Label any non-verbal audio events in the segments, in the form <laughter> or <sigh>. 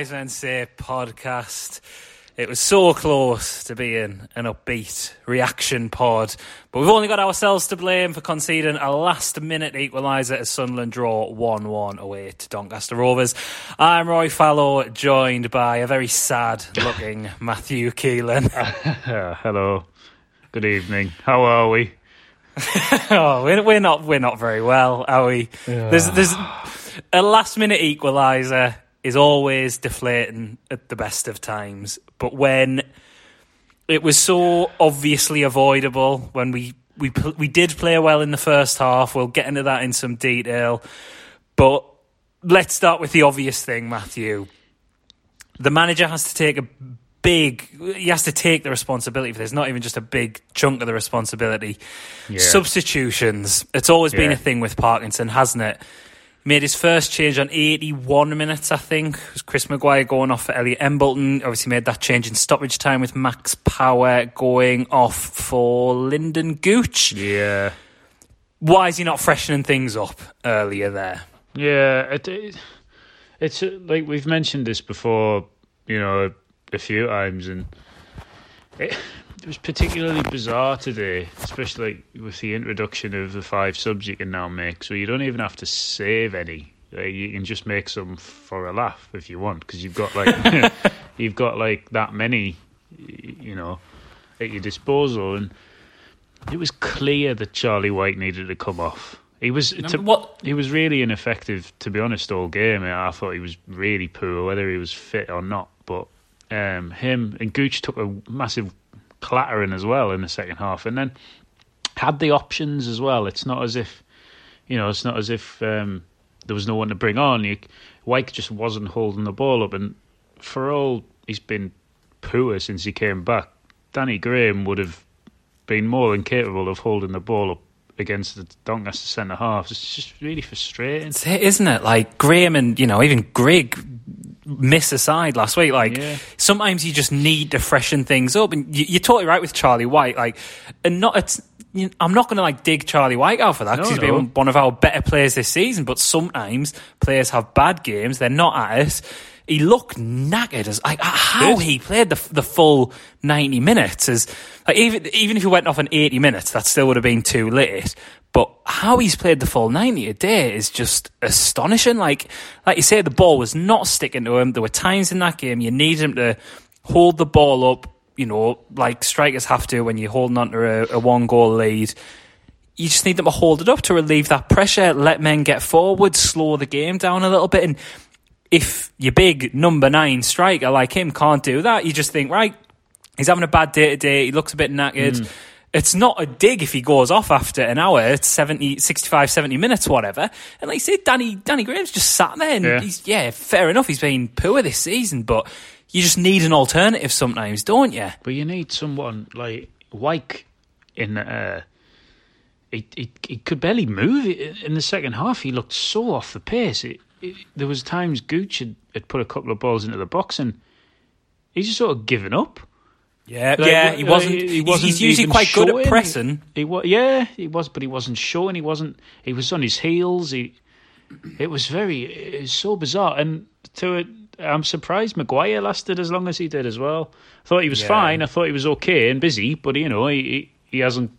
Wise Men Say podcast. It was so close to being an upbeat reaction pod, but we've only got ourselves to blame for conceding a last minute equaliser as Sunderland draw 1 1 away to Doncaster Rovers. I'm Rory Fallow, joined by a very sad looking <laughs> Matthew Keeling. Uh, <laughs> hello. Good evening. How are we? <laughs> oh, we're, not we're not very well, are we? There's there's a last minute equaliser is always deflating at the best of times, but when it was so obviously avoidable when we we we did play well in the first half. We'll get into that in some detail, but let's start with the obvious thing, Matthew. The manager has to take a big he has to take the responsibility for this not even just a big chunk of the responsibility. Substitutions. It's always been a thing with parkinson hasn't it made his first change on 81 minutes i think it was chris maguire going off for elliot embleton obviously made that change in stoppage time with max power going off for lyndon gooch Yeah. why is he not freshening things up earlier there Yeah. It, it, it's uh, like we've mentioned this before, you know, a few times, and it, it was particularly bizarre today, especially with the introduction of the five subs you can now make. So you don't even have to save any. You can just make some for a laugh if you want, because you've got like <laughs> you've got like that many, you know, at your disposal, and it was clear that Charlie Wyke needed to come off. He was to, what- he was really ineffective, to be honest, all game. I thought he was really poor, whether he was fit or not. But um, him and Gooch took a massive clattering as well in the second half, and then had the options as well. It's not as if you know, it's not as if um, there was no one to bring on. You, Wyke just wasn't holding the ball up, and for all he's been poor since he came back, Danny Graham would have been more than capable of holding the ball up against the Doncaster centre halves. It's just really frustrating. Isn't it? Like Graham and you know even Grigg miss aside last week. Like Yeah. sometimes you just need to freshen things up, and you, you're totally right with Charlie Wyke. Like, and not it's. You I'm not going to like dig Charlie Wyke out for that because No, he's no. been one of our better players this season. But sometimes players have bad games; they're not at us. He looked knackered as like how he played the the full ninety minutes. As like even even if he went off in eighty minutes, that still would have been too late. But how he's played the full ninety a day is just astonishing. Like like you say, the ball was not sticking to him. There were times in that game you need him to hold the ball up. You know, like strikers have to when you're holding on to a, a one goal lead you just need them to hold it up to relieve that pressure, let men get forward, slow the game down a little bit. And if your big number nine striker like him can't do that, you just think, right, he's having a bad day today, he looks a bit knackered. Mm. It's not a dig if he goes off after an hour, it's 70, 65, 70 minutes, whatever. And like you said, Danny, Danny Graham's just sat there and Yeah. he's, yeah, fair enough, he's been poor this season, but you just need an alternative sometimes, don't you? But you need someone like Wyke in. Uh, he, he, he could barely move in the second half. He looked so off the pace. It, it, there was times Gooch had, had put a couple of balls into the box and he's just sort of given up. Yeah, Like, yeah, he wasn't. he he's- wasn't he's usually quite good at pressing. He was, yeah, he was, but he wasn't showing. He wasn't. He was on his heels. He. It was very. It was so bizarre, and to it, I'm surprised Maguire lasted as long as he did as well. I thought he was Yeah. fine. I thought he was okay and busy, but you know, he he, he hasn't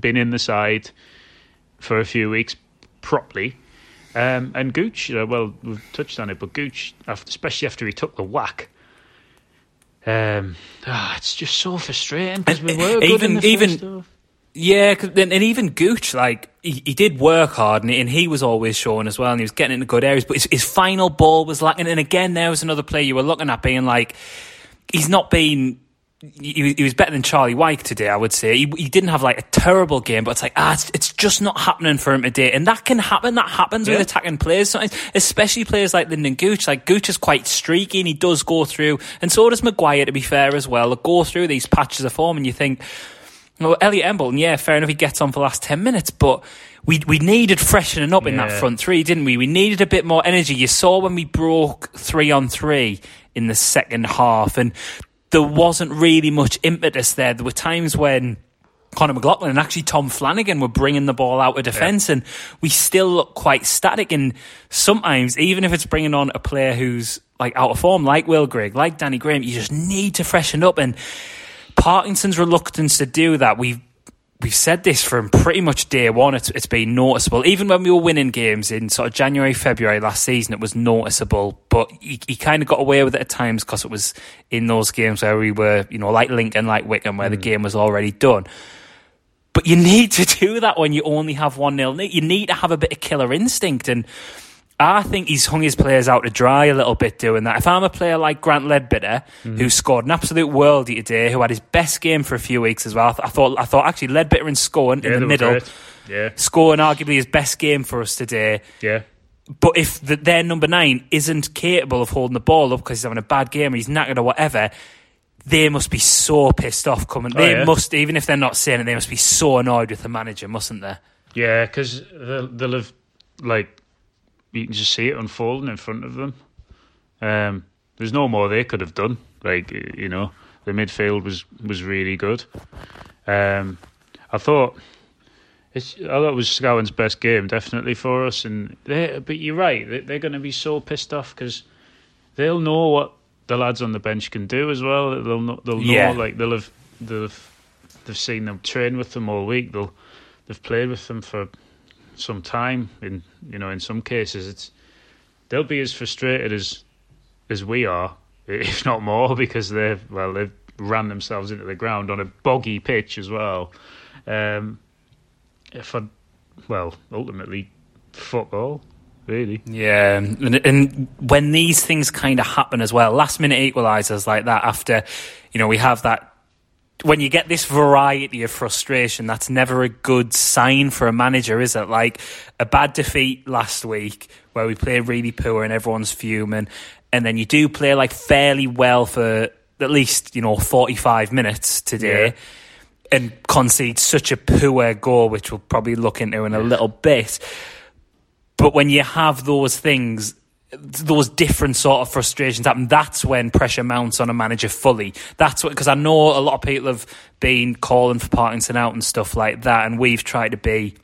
been in the side for a few weeks. properly. Um, and Gooch, uh, well, we've touched on it, but Gooch, especially after he took the whack, um, oh, it's just so frustrating because we were good even in the even. Yeah, cause, and, and even Gooch, like he, he did work hard, and, and he was always showing as well, and he was getting into good areas. But his, his final ball was lacking, and again, there was another player you were looking at being like, he's not been. He, he was better than Charlie Wyke today, I would say. He, he didn't have like a terrible game, but it's like, ah, it's, it's just not happening for him today. And that can happen. That happens with attacking players sometimes, especially players like Lyndon Gooch. Like, Gooch is quite streaky and he does go through, and so does Maguire, to be fair, as well. Go through these patches of form, and you think, well, Elliot Embleton, yeah, fair enough, he gets on for the last 10 minutes, but we we needed freshening up in that front three, didn't we? We needed a bit more energy. You saw when we broke three on three in the second half, and there wasn't really much impetus there. There were times when Conor McLaughlin and actually Tom Flanagan were bringing the ball out of defence, and we still look quite static. And sometimes, even if it's bringing on a player who's like out of form, like Will Grigg, like Danny Graham, you just need to freshen up. And Parkinson's reluctance to do that, we've we've said this from pretty much day one. It's, it's been noticeable. Even when we were winning games in sort of January, February last season, it was noticeable. But he, he kind of got away with it at times because it was in those games where we were, you know, like Lincoln, like Wycombe, where the mm. game was already done. But you <laughs> need to do that when you only have 1 0. You need to have a bit of killer instinct. And I think he's hung his players out to dry a little bit doing that. If I'm a player like Grant Leadbitter, mm-hmm. who scored an absolute worldie today, who had his best game for a few weeks as well, I, th- I thought I thought actually Leadbitter and Scowen Yeah, in the middle. Yeah, Scowen arguably his best game for us today. yeah. But if the, their number nine isn't capable of holding the ball up because he's having a bad game or he's knackered or whatever, they must be so pissed off coming. Oh, they yeah. must, even if they're not saying it, they must be so annoyed with the manager, mustn't they? Yeah, because they'll, they'll have like you can just see it unfolding in front of them. Um, there's no more they could have done. Like you know, the midfield was was really good. Um, I thought it's I thought it was Scowen's best game definitely for us. And they, but you're right, they, they're going to be so pissed off because they'll know what the lads on the bench can do as well. They'll know, they'll know Yeah. like they'll have they've they've seen them train with them all week. They'll they've played with them for some time. In you know, in some cases, it's they'll be as frustrated as as we are, <laughs> if not more, because they've well they've ran themselves into the ground on a boggy pitch as well. Um, if for well, ultimately, football really. Yeah, and, and when these things kind of happen as well, last minute equalisers like that, after, you know, we have that. When you get this variety of frustration, that's never a good sign for a manager, is it? Like a bad defeat last week where we played really poor and everyone's fuming, and then you do play like fairly well for at least, you know, 45 minutes today. Yeah. And concede such a poor goal, which we'll probably look into in a little bit. But when you have those things, those different sort of frustrations happen, that's when pressure mounts on a manager fully. That's what, because I know a lot of people have been calling for Parkinson out and stuff like that, and we've tried to be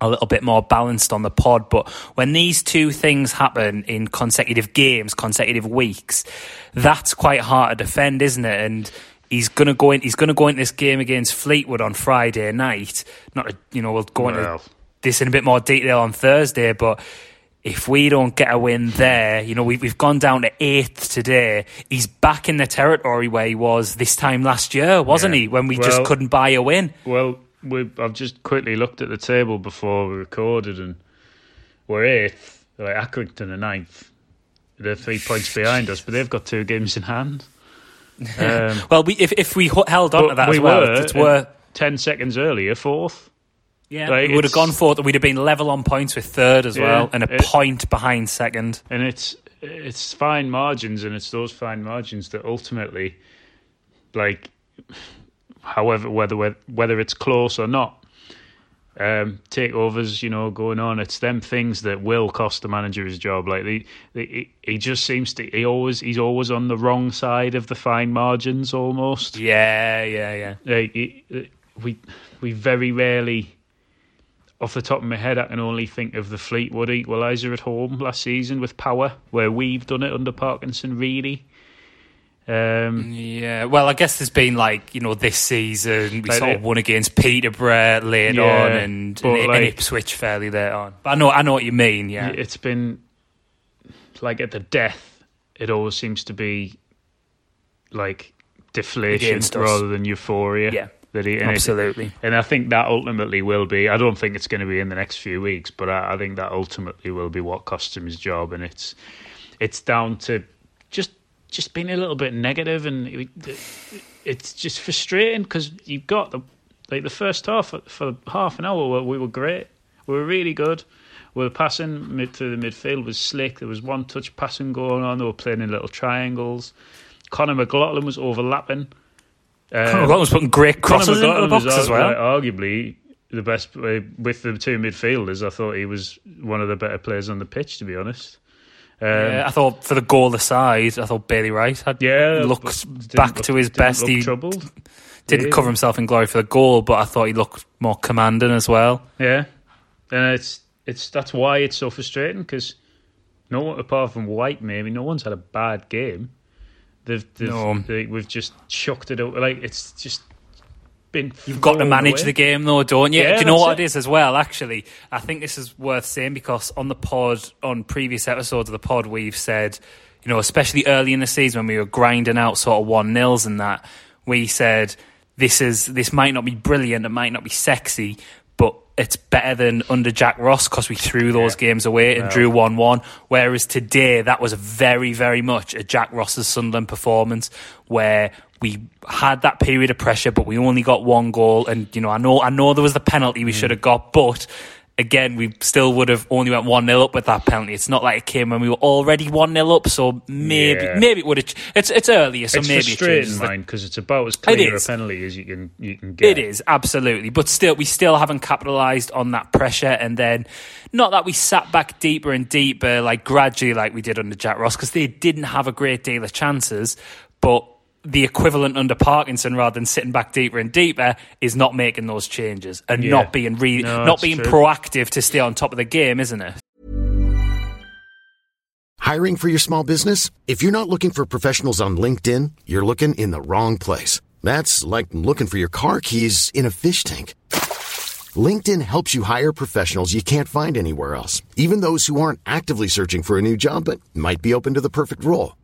a little bit more balanced on the pod. But when these two things happen in consecutive games, consecutive weeks, that's quite hard to defend, isn't it? And he's gonna go in. He's gonna go into this game against Fleetwood on Friday night. Not, to- you know, we'll go into Well. this in a bit more detail on Thursday, but. If we don't get a win there, you know, we, we've gone down to eighth today. He's back in the territory where he was this time last year, wasn't Yeah. he? When we just couldn't buy a win. Well, we I've just quickly looked at the table before we recorded, and we're eighth. Like Accrington are ninth. They're three points behind us, but they've got two games in hand. <laughs> Um, Well, we, if if we held on to that we as well, were it's worth. ten seconds earlier, fourth. Yeah, Like, we would have it's- gone fourth. We'd have been level on points with third as Yeah, well, and a it- point behind second. and it's it's fine margins, and it's those fine margins that ultimately, like, however whether whether it's close or not, um, takeovers, you know, going on. It's them things that will cost the manager his job. Like the, the he, he just seems to he always he's always on the wrong side of the fine margins almost. Yeah, yeah, yeah. Like he, we we very rarely. Off the top of my head, I can only think of the Fleetwood equaliser at home last season with power, where we've done it under Parkinson, really. Um, Yeah, well, I guess there's been like you know this season we Like sort of won against Peterborough late Yeah, on and, and, and Ipswich fairly late on. But I know I know what you mean. Yeah, it's been like at the death. It always seems to be like deflation rather than euphoria. Yeah, that he, and it- absolutely. and I think that ultimately will be. I don't think it's going to be in the next few weeks, but I, I think that ultimately will be what costs him his job, and it's it's down to just just being a little bit negative, and it, it's just frustrating because you've got the like the first half for half an hour we were great, we were really good. We were passing mid through the midfield was slick. There was one touch passing going on. They were playing in little triangles. Conor McLaughlin was overlapping. Um, Conor was putting great crosses into the box was as well. like, arguably the best uh, with the two midfielders. I thought he was one of the better players on the pitch, to be honest. Um, Yeah, I thought for the goal aside, I thought Bailey Wright had yeah, looked back look- to his best. He troubled. didn't Yeah. cover himself in glory for the goal, but I thought he looked more commanding as well. Yeah, and it's it's that's why it's so frustrating because no one apart from Wyke, maybe no one's had a bad game. They've, they've No. they, we've just chucked it out. Like it's just been. You've got to manage away. the game, though, don't you? Yeah, Do you know what it. it is as well? Actually, I think this is worth saying because on the pod, on previous episodes of the pod, we've said, you know, especially early in the season when we were grinding out sort of one nils and that, we said this is this might not be brilliant, it might not be sexy, but it's better than under Jack Ross because we threw those Yeah. games away and drew one one. Whereas today, that was very, very much a Jack Ross's Sunderland performance where we had that period of pressure, but we only got one goal. And you know, I know, I know there was the penalty we mm. should have got, but again, we still would have only went one 0 up with that penalty. It's not like it came when we were already one 0 up, so maybe, Yeah. maybe it would have. It's it's earlier, so it's maybe it frustrating, changes the mine, because it's about as clear a penalty as you can you can get. it is absolutely, but still, we still haven't capitalised on that pressure. And then, not that we sat back deeper and deeper, like gradually, like we did under Jack Ross, because they didn't have a great deal of chances. But the equivalent under Parkinson, rather than sitting back deeper and deeper, is not making those changes and Yeah. not being really, No, not being true. proactive to stay on top of the game, isn't it? Hiring for your small business? If you're not looking for professionals on LinkedIn, you're looking in the wrong place. That's like looking for your car keys in a fish tank. LinkedIn helps you hire professionals you can't find anywhere else, even those who aren't actively searching for a new job but might be open to the perfect role.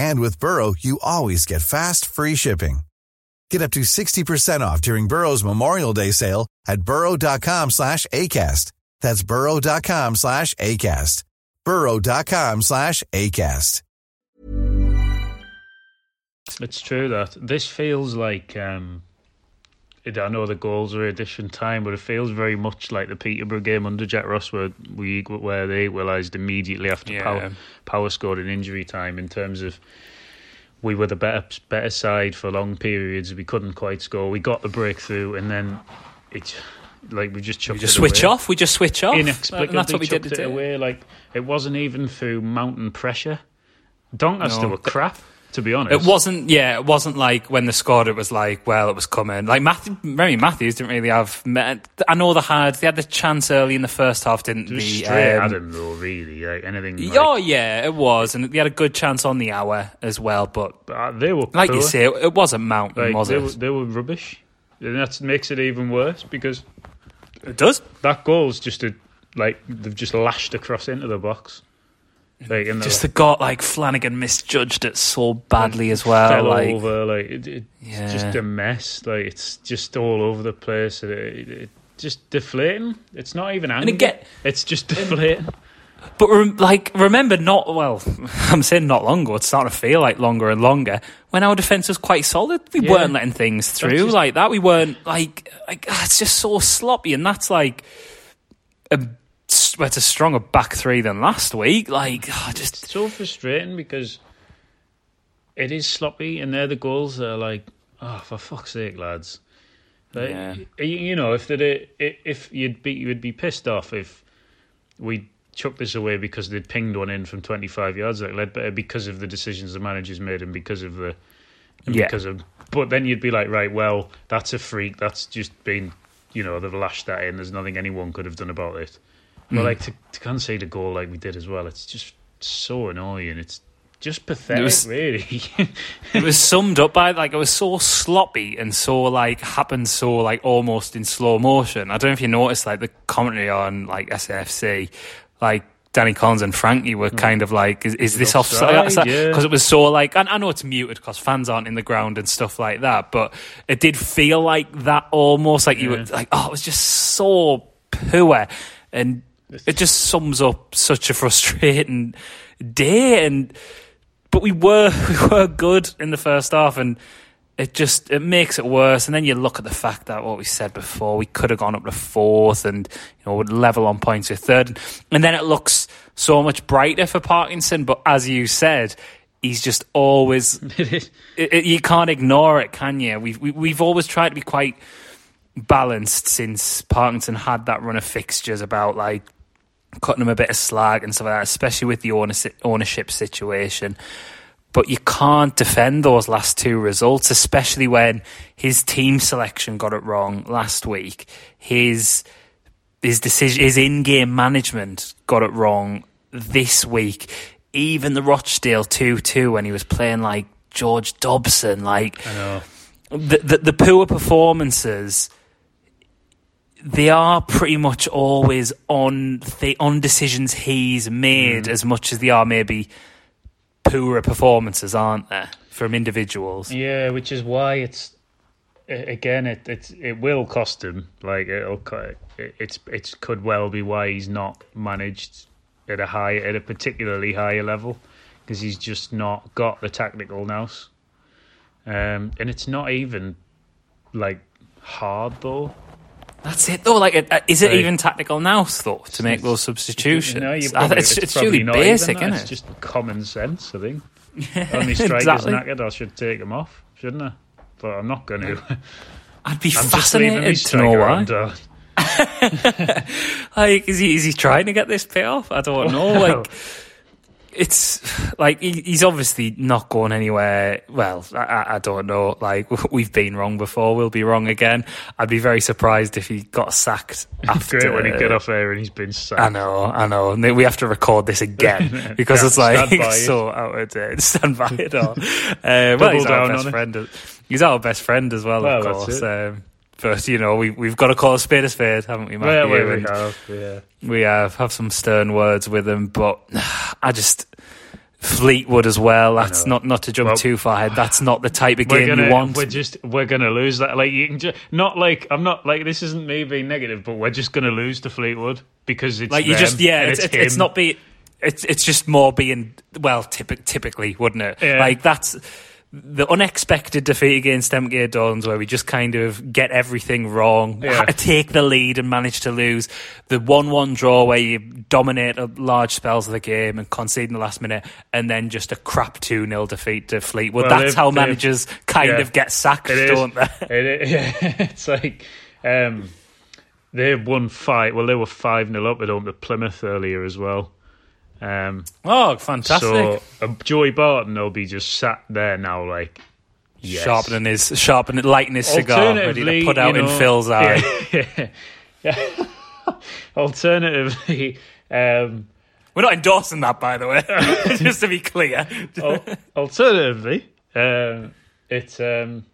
And with Burrow, you always get fast, free shipping. Get up to 60% off during Burrow's Memorial Day sale at burrow.com slash ACAST. That's burrow.com slash ACAST. burrow.com slash ACAST. It's true that this feels like. Um, it, I know the goals are a different time, but it feels very much like the Peterborough game under Jack Ross, where we where they equalised immediately after Yeah. Power Power scored in injury time. In terms of we were the better better side for long periods, we couldn't quite score. We got the breakthrough, and then it's like we just chucked We just it switch away. off. We just switch off. Inexplicably and that's what we did it away. Like it wasn't even through mountain pressure. Doncaster No. were crap, to be honest. It wasn't, yeah, it wasn't like when they scored, it was like, well, it was coming. Like, Matthew, Mary Matthews didn't really have. I know they had, they had the chance early in the first half, didn't they? straight Um, at him though, really. Like anything. Like, oh, yeah, it was. And they had a good chance on the hour as well. But, but, uh, they were like you poor. say, it, it wasn't Mountain, like, was they it? were they were rubbish, and that makes it even worse because it does. that goal's just a like they've just lashed across into the box. Like and Just the the got like Flanagan misjudged it so badly as well. fell Like, over. Like it, it, Yeah. it's just a mess. Like it's just all over the place. It, it, just deflating. It's not even anger. again- it's just deflating. But rem- like, remember, not well. <laughs> I'm saying not long ago. It's starting to feel like longer and longer. When our defense was quite solid, we Yeah. weren't letting things through just- like that. We weren't like, like ah, it's just so sloppy, and that's like a it's a stronger back three than last week. Like, ah, just so frustrating because it is sloppy, and they're the goals that are like, oh, for fuck's sake, lads. Like, Yeah. you, you know, if they if you'd be you'd be pissed off if we chucked this away because they'd pinged one in from 25 yards like Leadbitter because of the decisions the managers made and because of the and Yeah. because of but then you'd be like right well that's a freak that's just been you know they've lashed that in there's nothing anyone could have done about it Hmm. but like to, to concede a goal like we did as well it's just so annoying it's just pathetic was- really <laughs> it was summed up by like it was so sloppy and so like happened so like almost in slow motion. I don't know if you noticed like the commentary on like SFC, like Danny Collins and Frankie were kind of like, is, is this Offside, offside? yeah. Because it was so like, and I know it's muted because fans aren't in the ground and stuff like that, but it did feel like that almost like you were like, oh, it was just so poor, and it just sums up such a frustrating day and but we were <laughs> we were good in the first half and it just it makes it worse. And then you look at the fact that what we said before we could have gone up to fourth and you know would level on points with third. And then it looks so much brighter for Parkinson but as you said he's just always <laughs> it, it, you can't ignore it can you? We've we, we've always tried to be quite balanced since Parkinson had that run of fixtures about like cutting him a bit of slack and stuff like that, especially with the ownership, ownership situation. But you can't defend those last two results, especially when his team selection got it wrong last week. His his decision, his in-game management got it wrong this week. Even the Rochdale two-two when he was playing like George Dobson, like I know. the, the the poor performances they are pretty much always on the on decisions he's made as much as they are maybe poorer performances aren't there, from individuals Yeah, which is why it's again it it's it will cost him. Like it'll it's it could well be why he's not managed at a high at a particularly higher level because he's just not got the tactical nous. Um, and it's not even like hard though. That's it though like uh, is it even tactical now though to make those substitutions? No, you probably, it's, it's, probably really not basic even isn't It's it? just common sense, I think. <laughs> Only strikers Exactly. knackered, I should take them off, shouldn't I? But I'm not going <laughs> to. I'd be I'm just leaving me fascinated to know why. <laughs> like is he is he trying to get this payoff I don't know like it's like he, he's obviously not going anywhere. Well, I- I, don't know. Like <laughs> we've been wrong before, we'll be wrong again. I'd be very surprised if he got sacked <laughs> after. Great when he get off air and he's been sacked. I know, I know. And we have to record this again <laughs> because it's like stand by it. so out of date. Stand by it all. Uh, well, he's our best on it. friend. He's our best friend as well, Well, of course. Um, but you know, we we've got to call a spade a spade, haven't we, Matthew? Well, well, we have, yeah. we have have some stern words with him, but <sighs> I just Fleetwood as well. That's not not to jump Well, too far ahead. That's not the type of game gonna, you want. we're just, we're gonna lose that. Like you can just, not like I'm not like this isn't me being negative, but we're just gonna lose to Fleetwood because it's like you just yeah, it's it's, it's not be it's it's just more being well typic, typically, wouldn't it? Yeah. Like that's the unexpected defeat against MK Dons where we just kind of get everything wrong, Yeah. take the lead and manage to lose. The one-one draw where you dominate large spells of the game and concede in the last minute, and then just a crap two 0 defeat to Fleetwood. Well, That's how managers kind yeah. of get sacked, It is. don't they? <laughs> It is, yeah, <laughs> it's like um, they won five. Well, they were five 0 up at home to Plymouth earlier as well. Um, oh, fantastic! so uh, Joey Barton will be just sat there now, like yes. Sharpening his sharpening, lighting his cigar, ready to put out you in Phil's eye. Yeah, yeah. <laughs> Alternatively, um, We're not endorsing that, by the way, <laughs> <laughs> just to be clear. al- alternatively, um, it um,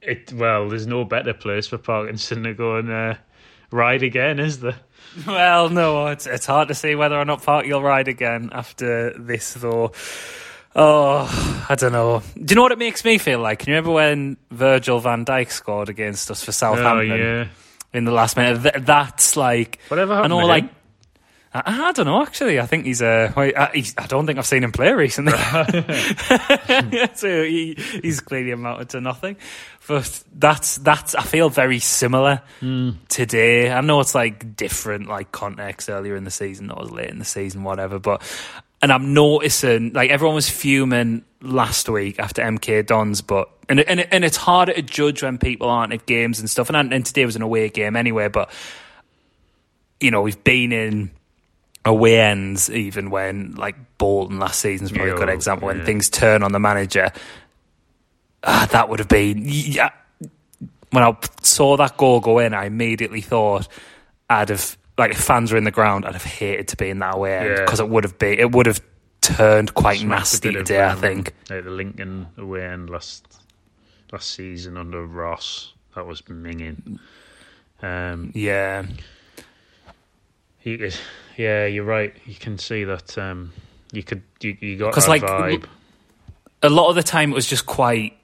it well, there's no better place for Parkinson to go and uh, ride again, is there? Well, no, it's it's hard to say whether or not Parky will ride again after this, though. Oh, I don't know. Do you know what it makes me feel like? Can you remember when Virgil van Dijk scored against us for Southampton Oh yeah. in the last minute? Th- that's like Whatever I know, like? I, I don't know. Actually, I think he's uh, I, he's, I don't think I've seen him play recently. <laughs> <laughs> so he, he's clearly amounted to nothing. But that's that's. I feel very similar Hmm. today. I know it's like different, like context earlier in the season, or late in the season, whatever. But and I'm noticing like everyone was fuming last week after MK Dons, but and and and it's harder to judge when people aren't at games and stuff. And, and today was an away game anyway, but you know we've been in away ends even when like Bolton last season's probably a good example when things turn on the manager. Uh, that would have been yeah. When I saw that goal go in, I immediately thought I'd have like if fans were in the ground, I'd have hated to be in that away end because Yeah. it would have been it would have turned quite nasty today. I um, think. like the Lincoln away end last last season under Ross. That was minging. Um, Yeah, he, yeah, you're right. You can see that. Um, you could you, you got 'Cause, that like, vibe. a lot of the time it was just quite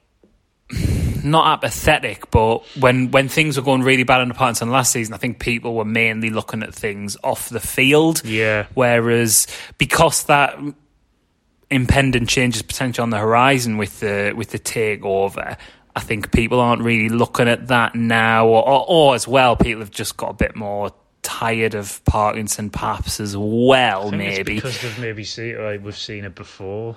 not apathetic, but when when things were going really bad in the Partizan last season, I think people were mainly looking at things off the field. Yeah. Whereas because that impending change is potentially on the horizon with the with the takeover, I think people aren't really looking at that now, or, or, or as well, people have just got a bit more tired of Parkinson, perhaps as well, I think it's maybe. because they've maybe seen like we've seen it before.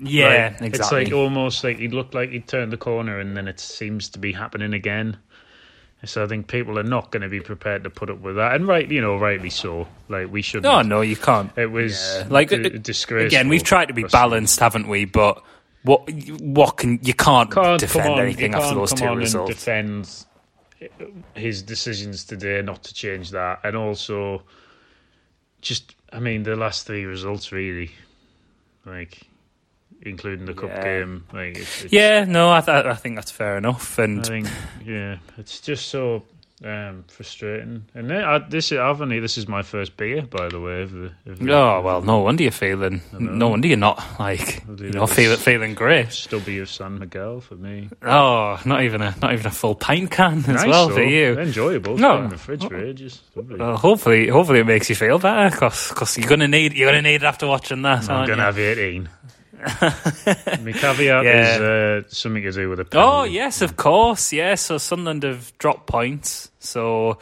Yeah, Like, exactly. It's like almost like he looked like he turned the corner and then it seems to be happening again. So I think people are not going to be prepared to put up with that, and right, you know, rightly so. Like we should. No, no, you can't. It was Yeah. like d- it- disgraceful. Again, we've tried to be balanced, haven't we? But what what can you can't, can't defend on, anything after those two results. Defend his decisions today not to change that, and also just, I mean, the last three results really, like, including the cup Yeah. game, like, it's, it's, yeah, no, I, th- I think that's fair enough. I And think, yeah, it's just so um, frustrating. And then, I, this, I've only, this is my first beer, by the way. Of the, oh well, no wonder you're feeling. No wonder you're not like you know with- feeling feeling great. Stubby of San Miguel for me. Oh, not even a not even a full pint can as Nice, well though. for you. Enjoyable. No. In the fridge for ages. Well, hopefully, hopefully it makes you feel better because you're gonna need you're gonna need it after watching that. I'm to you? have 18. My caveat Yeah. is uh, something to do with a Oh yes, of course. Yes, so Sunderland have dropped points. So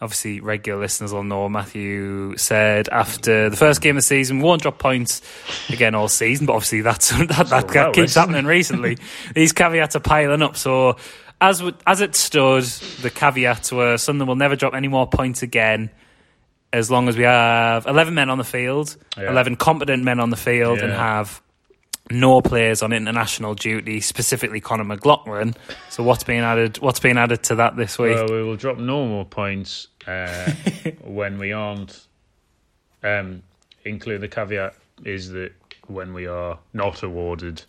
obviously, regular listeners will know. Matthew said after the first game of the season, we won't drop points again all season. But obviously, that's <laughs> that that, that well, keeps happening recently. <laughs> These caveats are piling up. So as as it stood, the caveats were Sunderland will never drop any more points again. As long as we have 11 men on the field, Yeah. 11 competent men on the field, and have no players on international duty, specifically Conor McLaughlin. So what's being added? What's being added to that this week? Well, we will drop no more points uh, <laughs> when we aren't. Um, include the caveat is that when we are not awarded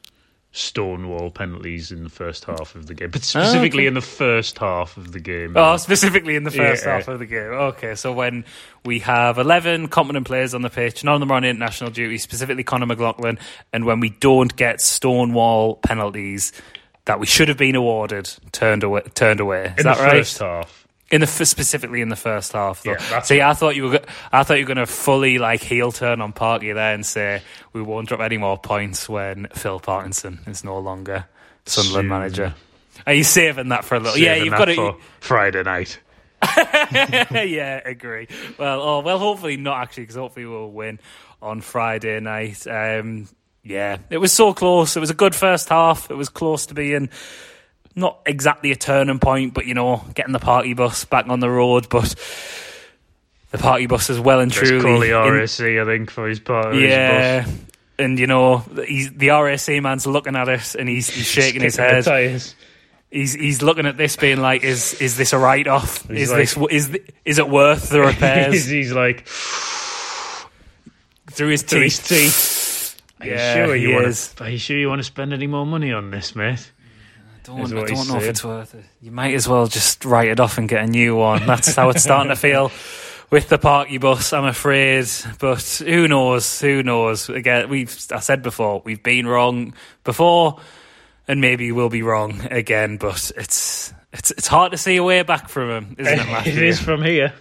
stonewall penalties in the first half of the game, but ah, specifically okay. in the first half of the game. Oh, specifically in the first Yeah. half of the game. Okay, so when we have 11 competent players on the pitch, none of them are on international duty, specifically Conor McLaughlin, and when we don't get Stonewall penalties that we should have been awarded, turned away. Turned away. Is in that the right? first half. In the f- specifically in the first half, though. Yeah, See, I thought you were, I thought you were going to fully like heel turn on Parky there and say we won't drop any more points when Phil Parkinson is no longer Sunderland Soon. manager. Are you saving that for a little? yeah, you've got it. Friday night. <laughs> yeah, agree. Well, oh, well, hopefully not actually, because hopefully we'll win on Friday night. Um, yeah, it was so close. It was a good first half. It was close to being not exactly a turning point, but you know, getting the party bus back on the road. But the party bus is well and Let's truly call the in- RSC, I think, for his part of his yeah. bus. And you know, he's, the RSC man's looking at us and he's, he's shaking his head. He's he's looking at this, being like, "Is is this a write off? Is like- this is is it worth the repairs?" <laughs> he's like, <sighs> through his to his teeth. teeth. Are Yeah, you sure you want? To, Are you sure you want to spend any more money on this, mate? Don't, I don't know if it's worth it. You might as well just write it off and get a new one. That's how it's starting to feel with the party bus. I'm afraid, but who knows? Who knows? Again, we've I said before we've been wrong before, and maybe we'll be wrong again. But it's it's it's hard to see a way back from him, isn't it, <laughs> Matthew? it is from here.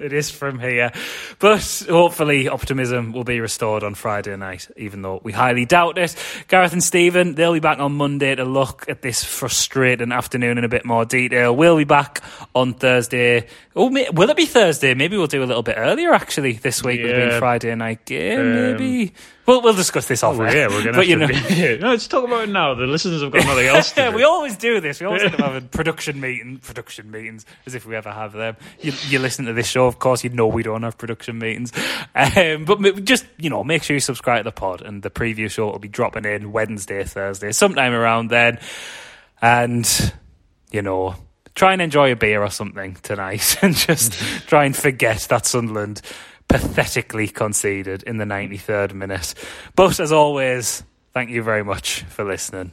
It is from here. But hopefully, optimism will be restored on Friday night, even though we highly doubt it. Gareth and Stephen, they'll be back on Monday to look at this frustrating afternoon in a bit more detail. We'll be back on Thursday. Oh, will it be Thursday? Maybe we'll do a little bit earlier, actually, this week yeah. with Friday night game, um, maybe. We'll, we'll discuss this off. Oh, yeah, we're going to. you know, be, no, let's talk about it now. The listeners have got nothing <laughs> else to do. we always do this. We always end up having production meeting, production meetings, as if we ever have them. You, you listen to this show, of course, you know we don't have production meetings. Um, but just you know, make sure you subscribe to the pod, and the preview show will be dropping in Wednesday, Thursday, sometime around then. And you know, try and enjoy a beer or something tonight, <laughs> and just try and forget that Sunderland pathetically conceded in the 93rd minute. But as always, thank you very much for listening.